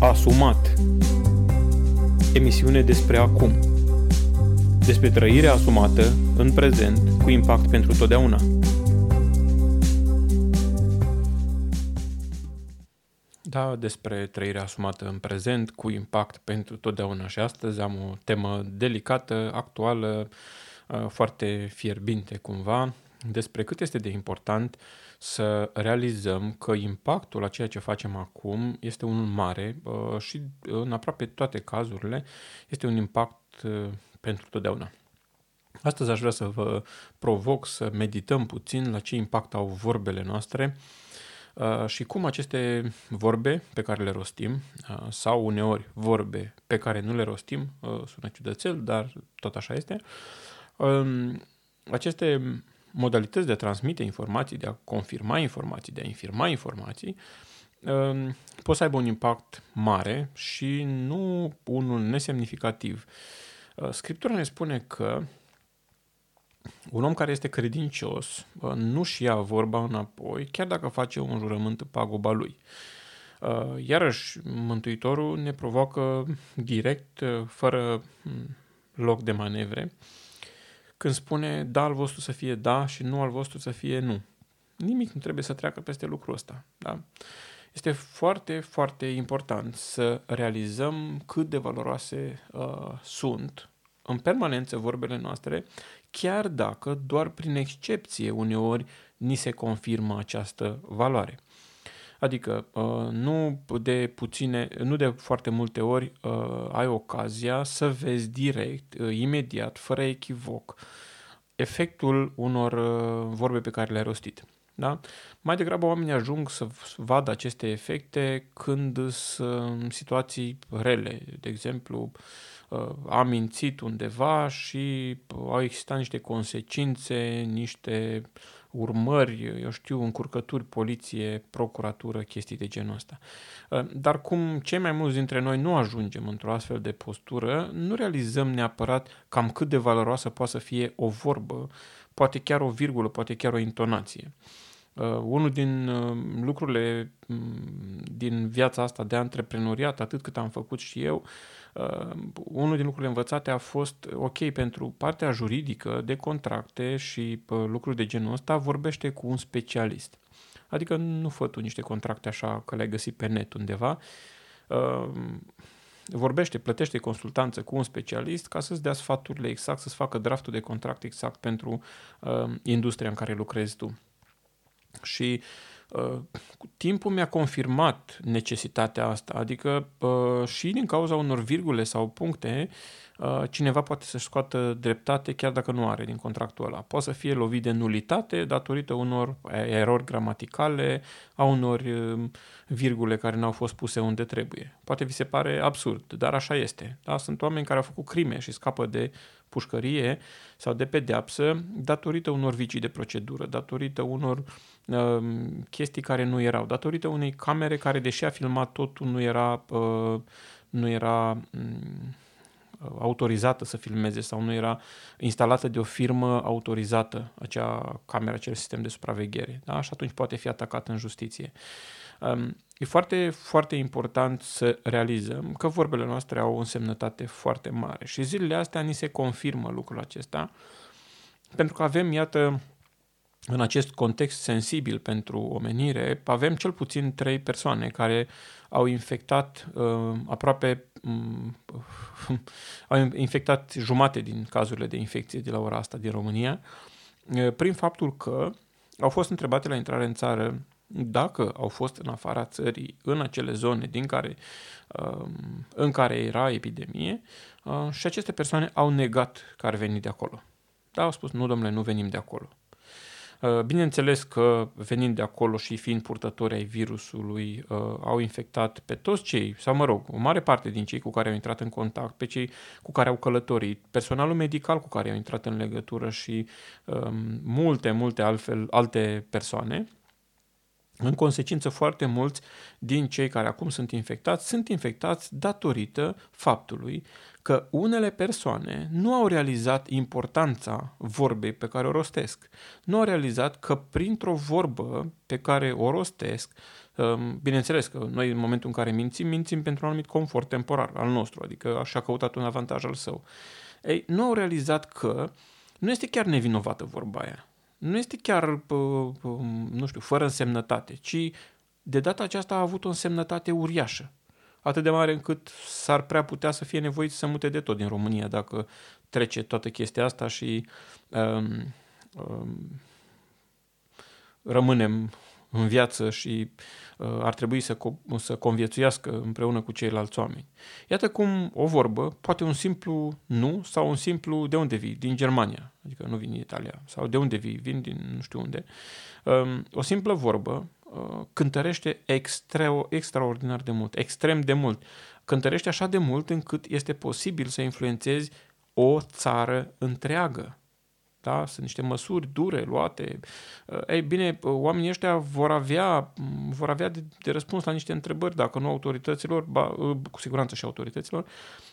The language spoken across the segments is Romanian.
Asumat Emisiune despre acum Despre trăirea asumată în prezent cu impact pentru totdeauna. Da, despre trăirea asumată în prezent cu impact pentru totdeauna. Și astăzi am o temă delicată, actuală, uh, foarte fierbinte cumva, despre cât este de important să realizăm că impactul a ceea ce facem acum este unul mare uh, și în aproape toate cazurile este un impact uh, pentru totdeauna. Astăzi aș vrea să vă provoc să medităm puțin la ce impact au vorbele noastre uh, și cum aceste vorbe pe care le rostim sau uneori vorbe pe care nu le rostim, sună ciudățel, dar tot așa este, um, aceste modalități de a transmite informații, de a confirma informații, de a infirma informații, um, pot să aibă un impact mare și nu unul nesemnificativ. Uh, Scriptura ne spune că un om care este credincios uh, nu-și ia vorba înapoi, chiar dacă face un jurământ pagoba lui. Uh, iarăși, Mântuitorul ne provoacă direct, fără mm, loc de manevre, când spune da al vostru să fie da și nu al vostru să fie nu. Nimic nu trebuie să treacă peste lucrul ăsta. Da? Este foarte, foarte important să realizăm cât de valoroase uh, sunt în permanență vorbele noastre, chiar dacă doar prin excepție uneori ni se confirmă această valoare. Adică uh, nu de puține, nu de foarte multe ori uh, ai ocazia să vezi direct, uh, imediat, fără echivoc, efectul unor vorbe pe care le-ai rostit. Da? Mai degrabă oamenii ajung să vadă aceste efecte când sunt situații rele. De exemplu, a mințit undeva și au existat niște consecințe, niște urmări, eu știu, încurcături, poliție, procuratură, chestii de genul ăsta. Uh, dar cum cei mai mulți dintre noi nu ajungem într-o astfel de postură, nu realizăm neapărat cam cât de valoroasă poate să fie o vorbă, poate chiar o virgulă, poate chiar o intonație. Uh, unul din uh, lucrurile um, din viața asta de antreprenoriat, atât cât am făcut și eu, uh, unul din lucrurile învățate a fost, ok, pentru partea juridică de contracte și uh, lucruri de genul ăsta, vorbește cu un specialist. Adică nu fă tu niște contracte așa că le-ai găsit pe net undeva, uh, vorbește, plătește consultanță cu un specialist ca să-ți dea sfaturile exact, să-ți facă draftul de contract exact pentru uh, industria în care lucrezi tu. Și uh, timpul mi-a confirmat necesitatea asta, adică uh, și din cauza unor virgule sau puncte, uh, cineva poate să-și scoată dreptate chiar dacă nu are din contractul ăla. Poate să fie lovit de nulitate datorită unor erori gramaticale, a unor uh, virgule care n-au fost puse unde trebuie. Poate vi se pare absurd, dar așa este. Da? Sunt oameni care au făcut crime și scapă de pușcărie sau de pedeapsă datorită unor vicii de procedură, datorită unor uh, chestii care nu erau, datorită unei camere care, deși a filmat totul, nu era, uh, nu era um, autorizată să filmeze sau nu era instalată de o firmă autorizată, acea cameră, acel sistem de supraveghere. Da? Și atunci poate fi atacat în justiție. Um, e foarte, foarte important să realizăm că vorbele noastre au o însemnătate foarte mare și zilele astea ni se confirmă lucrul acesta, pentru că avem, iată, în acest context sensibil pentru omenire, avem cel puțin trei persoane care au infectat uh, aproape um, au infectat jumate din cazurile de infecție de la ora asta din România, uh, prin faptul că au fost întrebate la intrare în țară dacă au fost în afara țării, în acele zone din care, um, în care era epidemie, uh, și aceste persoane au negat că ar veni de acolo. Da, au spus, nu, domnule, nu venim de acolo. Uh, bineînțeles că venind de acolo și fiind purtători ai virusului, uh, au infectat pe toți cei, sau mă rog, o mare parte din cei cu care au intrat în contact, pe cei cu care au călătorit, personalul medical cu care au intrat în legătură și um, multe, multe altfel, alte persoane În consecință, foarte mulți din cei care acum sunt infectați sunt infectați datorită faptului că unele persoane nu au realizat importanța vorbei pe care o rostesc. Nu au realizat că printr-o vorbă pe care o rostesc, um, bineînțeles că noi în momentul în care mințim, mințim pentru un anumit confort temporar al nostru, adică așa a căutat un avantaj al său. Ei, nu au realizat că nu este chiar nevinovată vorba aia nu este chiar, nu știu, fără însemnătate, ci de data aceasta a avut o însemnătate uriașă. Atât de mare încât s-ar prea putea să fie nevoit să mute de tot din România dacă trece toată chestia asta și um, um, rămânem în viață și uh, ar trebui să, co- să conviețuiască împreună cu ceilalți oameni. Iată cum o vorbă, poate un simplu nu sau un simplu de unde vii, din Germania, adică nu vin din Italia, sau de unde vii, vin din nu știu unde, um, o simplă vorbă uh, cântărește extra, extraordinar de mult, extrem de mult. Cântărește așa de mult încât este posibil să influențezi o țară întreagă. Da? Sunt niște măsuri dure luate. Uh, ei bine, uh, oamenii ăștia vor avea, mm, vor avea de, de răspuns la niște întrebări, dacă nu autorităților, ba, uh, cu siguranță și autorităților,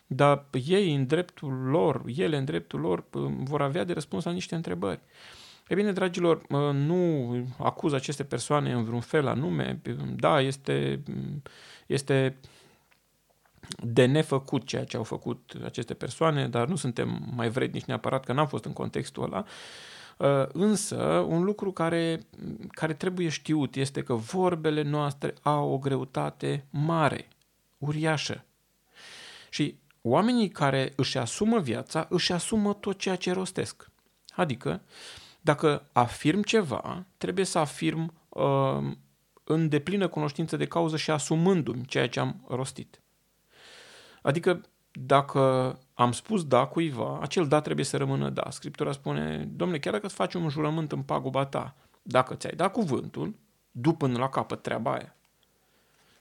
dar ei în dreptul lor, ele în dreptul lor, vor avea de răspuns la niște întrebări. E bine, dragilor, nu acuz aceste persoane în vreun fel anume. Da, este, este de nefăcut ceea ce au făcut aceste persoane, dar nu suntem mai vrednici neapărat că n-am fost în contextul ăla. Uh, însă, un lucru care, care trebuie știut este că vorbele noastre au o greutate mare, uriașă. Și oamenii care își asumă viața, își asumă tot ceea ce rostesc. Adică, dacă afirm ceva, trebuie să afirm uh, în deplină cunoștință de cauză și asumându-mi ceea ce am rostit. Adică dacă am spus da cuiva, acel da trebuie să rămână da. Scriptura spune, domnule, chiar dacă îți faci un jurământ în paguba ta, dacă ți-ai dat cuvântul, du până la capăt treaba aia.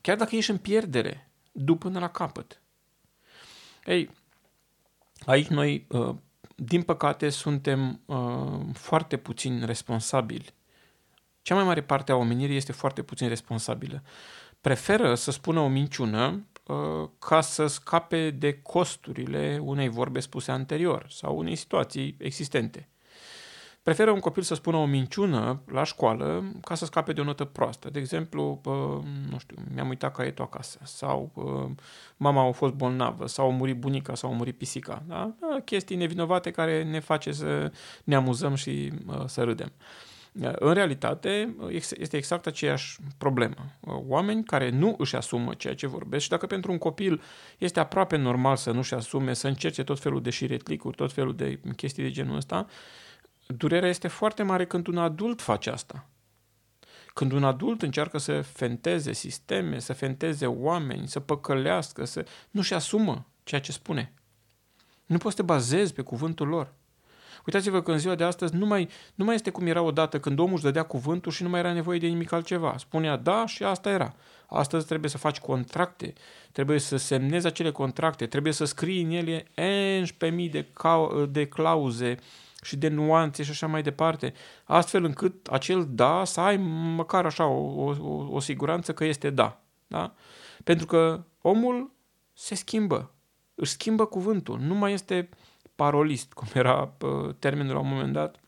Chiar dacă ești în pierdere, du până la capăt. Ei, aici noi, uh, din păcate, suntem uh, foarte puțin responsabili. Cea mai mare parte a omenirii este foarte puțin responsabilă. Preferă să spună o minciună Uh, ca să scape de costurile unei vorbe spuse anterior sau unei situații existente. Preferă un copil să spună o minciună la școală ca să scape de o notă proastă. De exemplu, uh, nu știu, mi-am uitat caietul acasă sau uh, mama a fost bolnavă sau a murit bunica sau a murit pisica. Da? Chestii nevinovate care ne face să ne amuzăm și să râdem. În realitate, este exact aceeași problemă. Oameni care nu își asumă ceea ce vorbesc și dacă pentru un copil este aproape normal să nu-și asume, să încerce tot felul de șiretlicuri, tot felul de chestii de genul ăsta, durerea este foarte mare când un adult face asta. Când un adult încearcă să fenteze sisteme, să fenteze oameni, să păcălească, să nu-și asumă ceea ce spune. Nu poți să te bazezi pe cuvântul lor. Uitați-vă că în ziua de astăzi nu mai, nu mai este cum era odată când omul își dădea cuvântul și nu mai era nevoie de nimic altceva. Spunea da și asta era. Astăzi trebuie să faci contracte, trebuie să semnezi acele contracte, trebuie să scrii în ele 11.000 de, ca- de clauze și de nuanțe și așa mai departe, astfel încât acel da să ai măcar așa o, o, o siguranță că este da. da? Pentru că omul se schimbă, își schimbă cuvântul, nu mai este parolist, cum era termenul la un moment dat,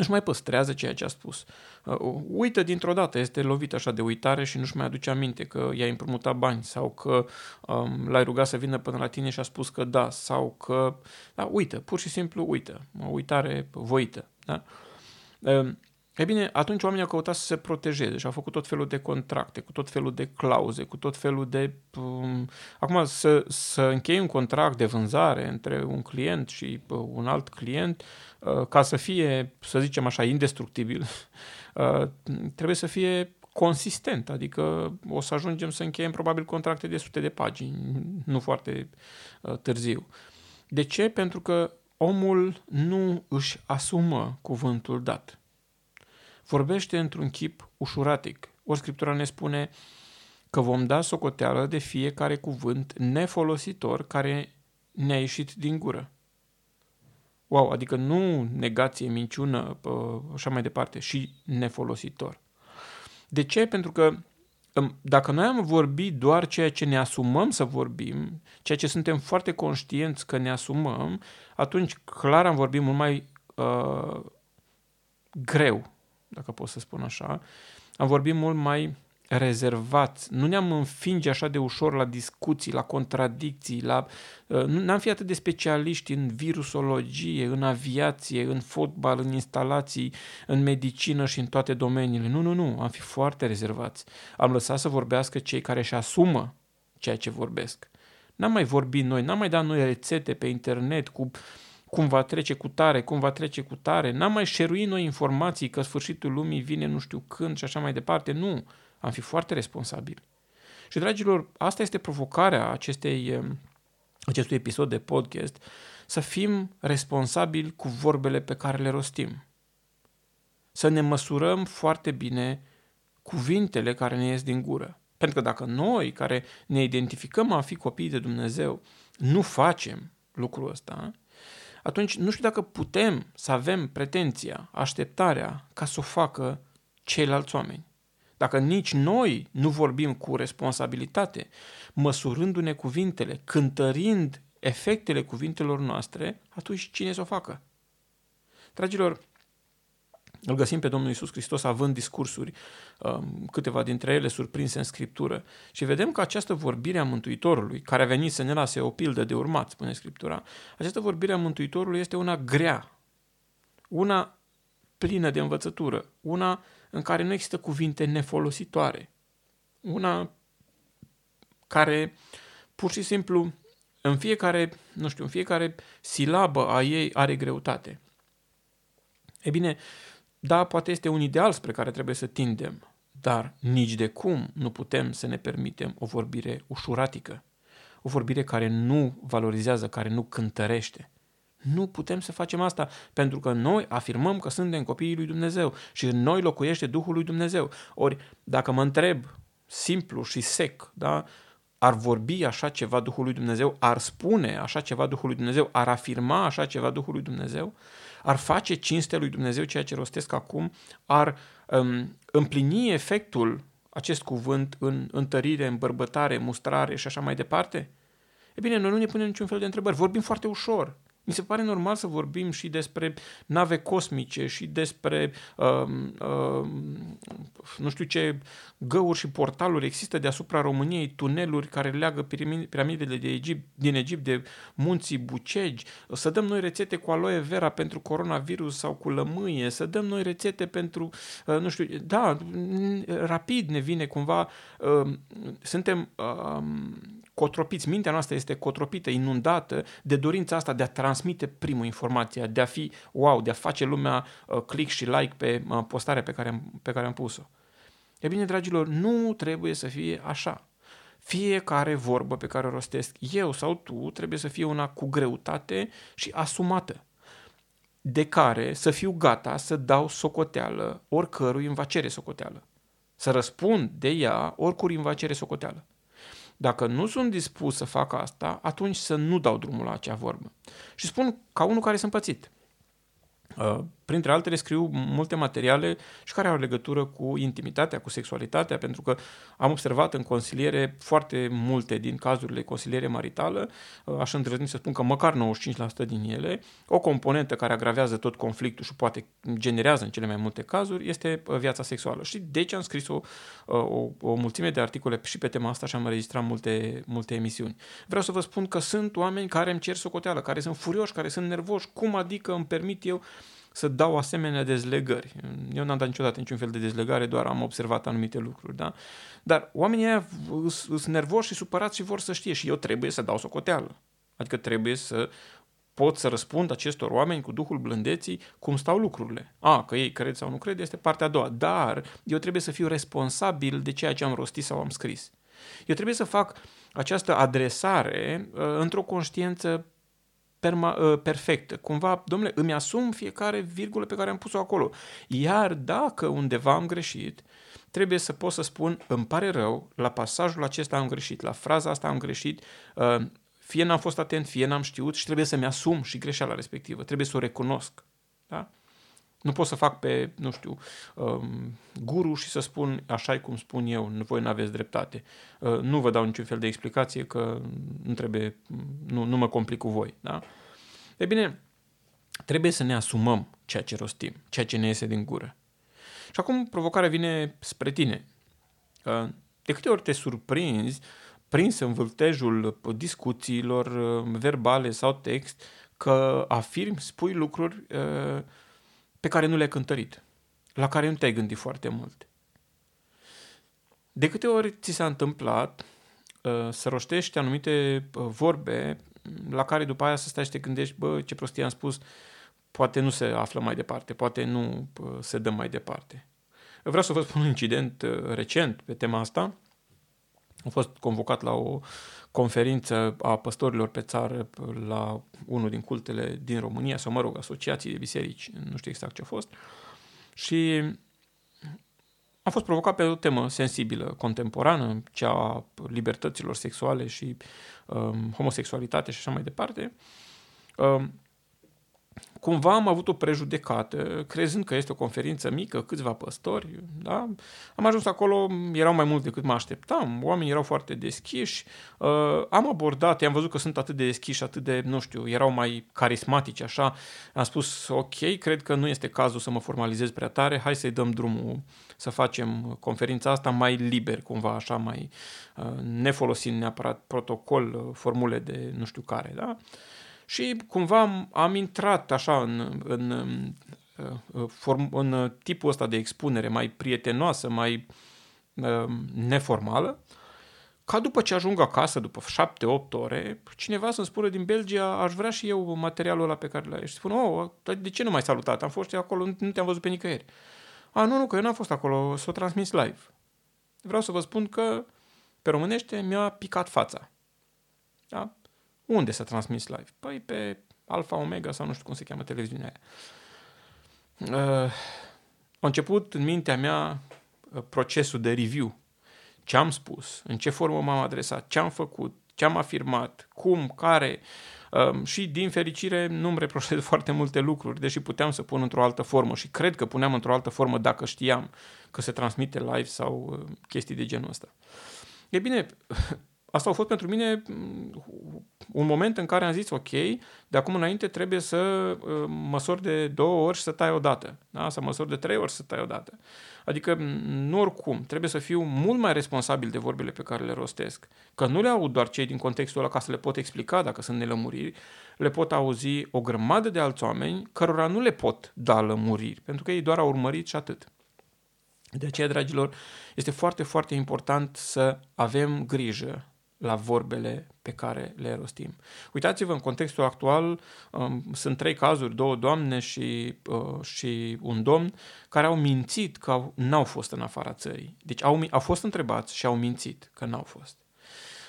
nu-și mai păstrează ceea ce a spus. Uh, uită dintr-o dată, este lovit așa de uitare și nu-și mai aduce aminte că i-a împrumutat bani sau că um, l-ai rugat să vină până la tine și a spus că da sau că... Da, uită, pur și simplu uită. O uitare voită. Da? Uh, E bine, atunci oamenii au căutat să se protejeze și au făcut tot felul de contracte, cu tot felul de clauze, cu tot felul de... Um, acum, să, să închei un contract de vânzare între un client și uh, un alt client, uh, ca să fie, să zicem așa, indestructibil, uh, trebuie să fie consistent, adică o să ajungem să încheiem probabil contracte de sute de pagini, nu foarte uh, târziu. De ce? Pentru că omul nu își asumă cuvântul dat vorbește într-un chip ușuratic. O Scriptura ne spune că vom da socoteală de fiecare cuvânt nefolositor care ne-a ieșit din gură. Wow, adică nu negație, minciună, așa mai departe, și nefolositor. De ce? Pentru că dacă noi am vorbit doar ceea ce ne asumăm să vorbim, ceea ce suntem foarte conștienți că ne asumăm, atunci clar am vorbit mult mai uh, greu, dacă pot să spun așa. Am vorbit mult mai rezervați, nu ne-am înfinge așa de ușor la discuții, la contradicții, la, uh, nu n-am fi atât de specialiști în virusologie, în aviație, în fotbal, în instalații, în medicină și în toate domeniile. Nu, nu, nu, am fi foarte rezervați. Am lăsat să vorbească cei care își asumă ceea ce vorbesc. N-am mai vorbit noi, n-am mai dat noi rețete pe internet cu cum va trece cu tare, cum va trece cu tare, n-am mai șeruit noi informații că sfârșitul lumii vine nu știu când și așa mai departe, nu. Am fi foarte responsabili. Și, dragilor, asta este provocarea acestei, um, acestui episod de podcast, să fim responsabili cu vorbele pe care le rostim. Să ne măsurăm foarte bine cuvintele care ne ies din gură. Pentru că dacă noi, care ne identificăm a fi copii de Dumnezeu, nu facem lucrul ăsta, atunci nu știu dacă putem să avem pretenția, așteptarea ca să o facă ceilalți oameni. Dacă nici noi nu vorbim cu responsabilitate, măsurându-ne cuvintele, cântărind efectele cuvintelor noastre, atunci cine să o facă? Dragilor, îl găsim pe Domnul Isus Hristos având discursuri, um, câteva dintre ele surprinse în Scriptură. Și vedem că această vorbire a Mântuitorului, care a venit să ne lase o pildă de urmat, spune Scriptura, această vorbire a Mântuitorului este una grea, una plină de învățătură, una în care nu există cuvinte nefolositoare. Una care pur și simplu în fiecare, nu știu, în fiecare silabă a ei are greutate. E bine, da, poate este un ideal spre care trebuie să tindem, dar nici de cum nu putem să ne permitem o vorbire ușuratică, o vorbire care nu valorizează, care nu cântărește. Nu putem să facem asta, pentru că noi afirmăm că suntem copiii lui Dumnezeu și în noi locuiește Duhul lui Dumnezeu. Ori, dacă mă întreb simplu și sec, da, ar vorbi așa ceva Duhul lui Dumnezeu, ar spune așa ceva Duhul lui Dumnezeu, ar afirma așa ceva Duhul lui Dumnezeu, ar face cinste lui Dumnezeu ceea ce rostesc acum, ar um, împlini efectul acest cuvânt în întărire, în bărbătare, mustrare și așa mai departe? E bine, noi nu ne punem niciun fel de întrebări, vorbim foarte ușor. Mi se pare normal să vorbim și despre nave cosmice și despre uh, uh, nu știu ce găuri și portaluri. Există deasupra României, tuneluri care leagă piramidele de Egipt, din Egipt de munții Bucegi, să dăm noi rețete cu aloe vera pentru coronavirus sau cu lămâie, să dăm noi rețete pentru, uh, nu știu, da, rapid ne vine cumva, uh, suntem uh, cotropiți, mintea noastră este cotropită, inundată de dorința asta de a transmite primul informația, de a fi wow, de a face lumea uh, click și like pe uh, postarea pe care, am, pe care am pus-o. E bine, dragilor, nu trebuie să fie așa. Fiecare vorbă pe care o rostesc eu sau tu trebuie să fie una cu greutate și asumată, de care să fiu gata să dau socoteală oricărui îmi va cere socoteală. Să răspund de ea oricui îmi va cere socoteală. Dacă nu sunt dispus să fac asta, atunci să nu dau drumul la acea vorbă. Și spun ca unul care sunt pățit. Uh, printre altele scriu multe materiale și care au legătură cu intimitatea, cu sexualitatea, pentru că am observat în consiliere foarte multe din cazurile consiliere maritală, uh, aș îndrăzni să spun că măcar 95% din ele, o componentă care agravează tot conflictul și poate generează în cele mai multe cazuri este uh, viața sexuală. Și deci am scris o, o, o mulțime de articole și pe tema asta și am înregistrat multe, multe emisiuni. Vreau să vă spun că sunt oameni care îmi cer socoteală, care sunt furioși, care sunt nervoși, cum adică îmi permit eu să dau asemenea dezlegări. Eu n-am dat niciodată niciun fel de dezlegare, doar am observat anumite lucruri, da? Dar oamenii ăia sunt nervoși și supărați și vor să știe și eu trebuie să dau socoteală. Adică trebuie să pot să răspund acestor oameni cu Duhul blândeții cum stau lucrurile. A, că ei cred sau nu cred este partea a doua, dar eu trebuie să fiu responsabil de ceea ce am rostit sau am scris. Eu trebuie să fac această adresare uh, într-o conștiință perma, uh, perfectă. Cumva, domnule, îmi asum fiecare virgulă pe care am pus-o acolo. Iar dacă undeva am greșit, trebuie să pot să spun, îmi pare rău, la pasajul acesta am greșit, la fraza asta am greșit, uh, fie n-am fost atent, fie n-am știut și trebuie să-mi asum și greșeala respectivă, trebuie să o recunosc. Da? Nu pot să fac pe, nu știu, um, guru și să spun așa cum spun eu, voi nu aveți dreptate. Uh, nu vă dau niciun fel de explicație că nu trebuie, nu, nu mă complic cu voi. Da? E bine, trebuie să ne asumăm ceea ce rostim, ceea ce ne iese din gură. Și acum provocarea vine spre tine. Uh, de câte ori te surprinzi, prins în vâltejul discuțiilor uh, verbale sau text, că afirmi, spui lucruri uh, pe care nu le-ai cântărit, la care nu te-ai gândit foarte mult. De câte ori ți s-a întâmplat să roștești anumite vorbe la care după aia să stai și te gândești, bă, ce prostie am spus, poate nu se află mai departe, poate nu se dă mai departe. Vreau să vă spun un incident recent pe tema asta. Am fost convocat la o conferință a păstorilor pe țară la unul din cultele din România, sau mă rog, asociații de biserici, nu știu exact ce a fost. Și am fost provocat pe o temă sensibilă, contemporană, cea a libertăților sexuale și um, homosexualitate și așa mai departe. Um, cumva am avut o prejudecată, crezând că este o conferință mică, câțiva păstori, da? Am ajuns acolo, erau mai mult decât mă așteptam, oamenii erau foarte deschiși, uh, am abordat, am văzut că sunt atât de deschiși, atât de, nu știu, erau mai carismatici, așa, am spus, ok, cred că nu este cazul să mă formalizez prea tare, hai să-i dăm drumul să facem conferința asta mai liber, cumva, așa, mai uh, nefolosind neapărat protocol, uh, formule de nu știu care, da? Și cumva am, am intrat așa în, în, în, uh, form, în tipul ăsta de expunere mai prietenoasă, mai uh, neformală, ca după ce ajung acasă, după 7-8 ore, cineva să-mi spună din Belgia, aș vrea și eu materialul ăla pe care l-ai. Și spun, oh, de ce nu m-ai salutat? Am fost acolo, nu te-am văzut pe nicăieri. A, nu, nu, că eu n-am fost acolo, să o transmis live. Vreau să vă spun că, pe românește, mi-a picat fața. Da? Unde să transmis live? Păi pe Alfa Omega sau nu știu cum se cheamă televiziunea aia. Uh, a început în mintea mea uh, procesul de review. Ce am spus, în ce formă m-am adresat, ce am făcut, ce am afirmat, cum, care. Uh, și din fericire nu-mi reproșez foarte multe lucruri, deși puteam să pun într-o altă formă și cred că puneam într-o altă formă dacă știam că se transmite live sau uh, chestii de genul ăsta. E bine, asta a fost pentru mine mm, un moment în care am zis, ok, de acum înainte trebuie să uh, măsori de două ori și să tai odată, da? să măsori de trei ori și să tai odată. Adică nu oricum, trebuie să fiu mult mai responsabil de vorbele pe care le rostesc, că nu le aud doar cei din contextul ăla ca să le pot explica dacă sunt nelămuriri, le pot auzi o grămadă de alți oameni cărora nu le pot da lămuriri, pentru că ei doar au urmărit și atât. De aceea, dragilor, este foarte, foarte important să avem grijă la vorbele pe care le rostim. Uitați-vă, în contextul actual, um, sunt trei cazuri, două doamne și, uh, și un domn, care au mințit că au, n-au fost în afara țării. Deci au, au fost întrebați și au mințit că n-au fost.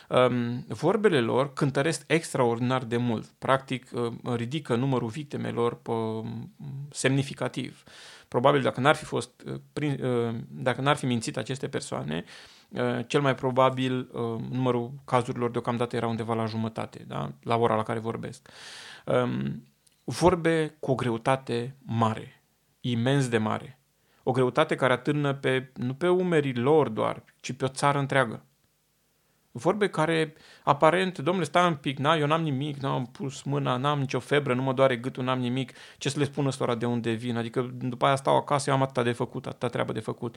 Um, vorbele lor cântăresc extraordinar de mult. Practic, uh, ridică numărul victimelor uh, semnificativ. Probabil dacă n-ar fi fost, uh, prin, uh, dacă n-ar fi mințit aceste persoane, uh, cel mai probabil numărul cazurilor deocamdată era undeva la jumătate, da? la ora la care vorbesc. Um, vorbe cu o greutate mare, imens de mare. O greutate care atârnă pe, nu pe umerii lor doar, ci pe o țară întreagă. Vorbe care, aparent, domnule, stai un pic, na, eu n-am nimic, n-am pus mâna, n-am nicio febră, nu mă doare gâtul, n-am nimic, ce să le spun ăstora de unde vin? Adică după aia stau acasă, eu am atâta de făcut, atâta treabă de făcut.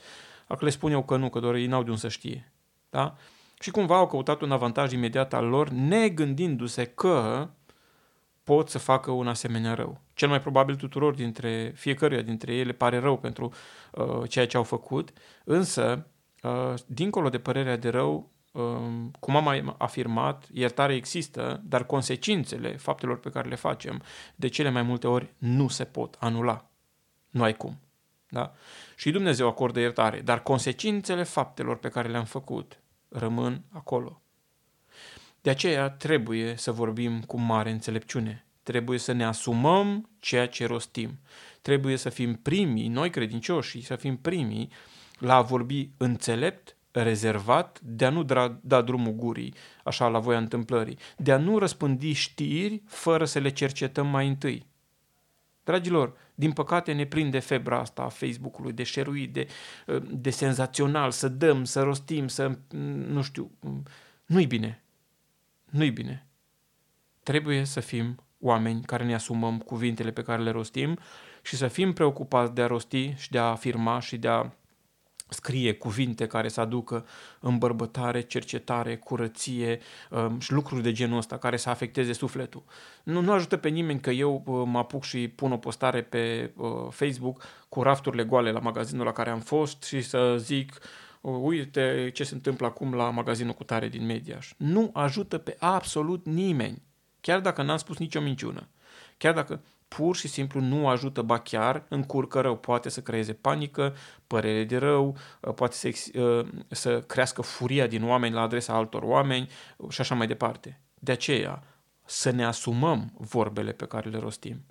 Dacă le spun eu că nu, că doar ei n-au de unde să știe. Da? Și cumva au căutat un avantaj imediat al lor, negândindu-se că pot să facă un asemenea rău. Cel mai probabil tuturor dintre fiecăruia dintre ei le pare rău pentru uh, ceea ce au făcut, însă, uh, dincolo de părerea de rău, Um, cum am mai afirmat, iertare există, dar consecințele faptelor pe care le facem de cele mai multe ori nu se pot anula. Nu ai cum. Da? Și Dumnezeu acordă iertare, dar consecințele faptelor pe care le-am făcut rămân acolo. De aceea trebuie să vorbim cu mare înțelepciune. Trebuie să ne asumăm ceea ce rostim. Trebuie să fim primii, noi credincioși, să fim primii la a vorbi înțelept rezervat de a nu da, da drumul gurii, așa la voia întâmplării, de a nu răspândi știri fără să le cercetăm mai întâi. Dragilor, din păcate ne prinde febra asta a Facebook-ului de șeruit, de, de senzațional, să dăm, să rostim, să, nu știu, nu-i bine. Nu-i bine. Trebuie să fim oameni care ne asumăm cuvintele pe care le rostim și să fim preocupați de a rosti și de a afirma și de a scrie cuvinte care să aducă îmbărbătare, cercetare, curăție um, și lucruri de genul ăsta care să afecteze sufletul. Nu, nu ajută pe nimeni că eu uh, mă apuc și pun o postare pe uh, Facebook cu rafturile goale la magazinul la care am fost și să zic uh, uite ce se întâmplă acum la magazinul cu tare din Mediaș. Nu ajută pe absolut nimeni, chiar dacă n-am spus nicio minciună. Chiar dacă pur și simplu nu ajută, ba chiar încurcă rău. Poate să creeze panică, părere de rău, uh, poate să, uh, să crească furia din oameni la adresa altor oameni și așa mai departe. De aceea, să ne asumăm vorbele pe care le rostim.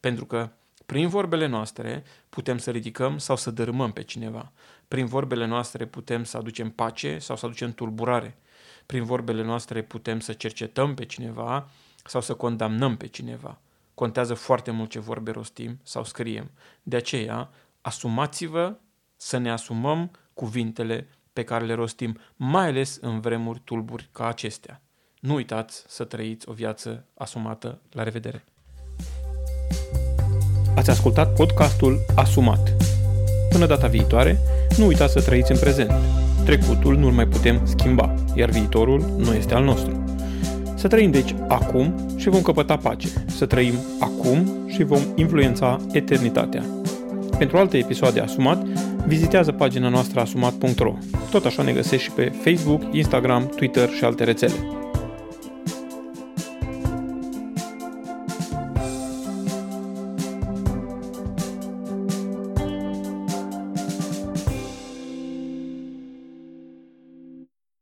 Pentru că prin vorbele noastre putem să ridicăm sau să dărâmăm pe cineva. Prin vorbele noastre putem să aducem pace sau să aducem tulburare. Prin vorbele noastre putem să cercetăm pe cineva sau să condamnăm pe cineva. Contează foarte mult ce vorbe rostim sau scriem. De aceea, asumați-vă să ne asumăm cuvintele pe care le rostim, mai ales în vremuri tulburi ca acestea. Nu uitați să trăiți o viață asumată. La revedere! Ați ascultat podcastul Asumat. Până data viitoare, nu uitați să trăiți în prezent. Trecutul nu-l mai putem schimba, iar viitorul nu este al nostru. Să trăim deci acum și vom căpăta pace. Să trăim acum și vom influența eternitatea. Pentru alte episoade Asumat, vizitează pagina noastră asumat.ro. Tot așa ne găsești și pe Facebook, Instagram, Twitter și alte rețele.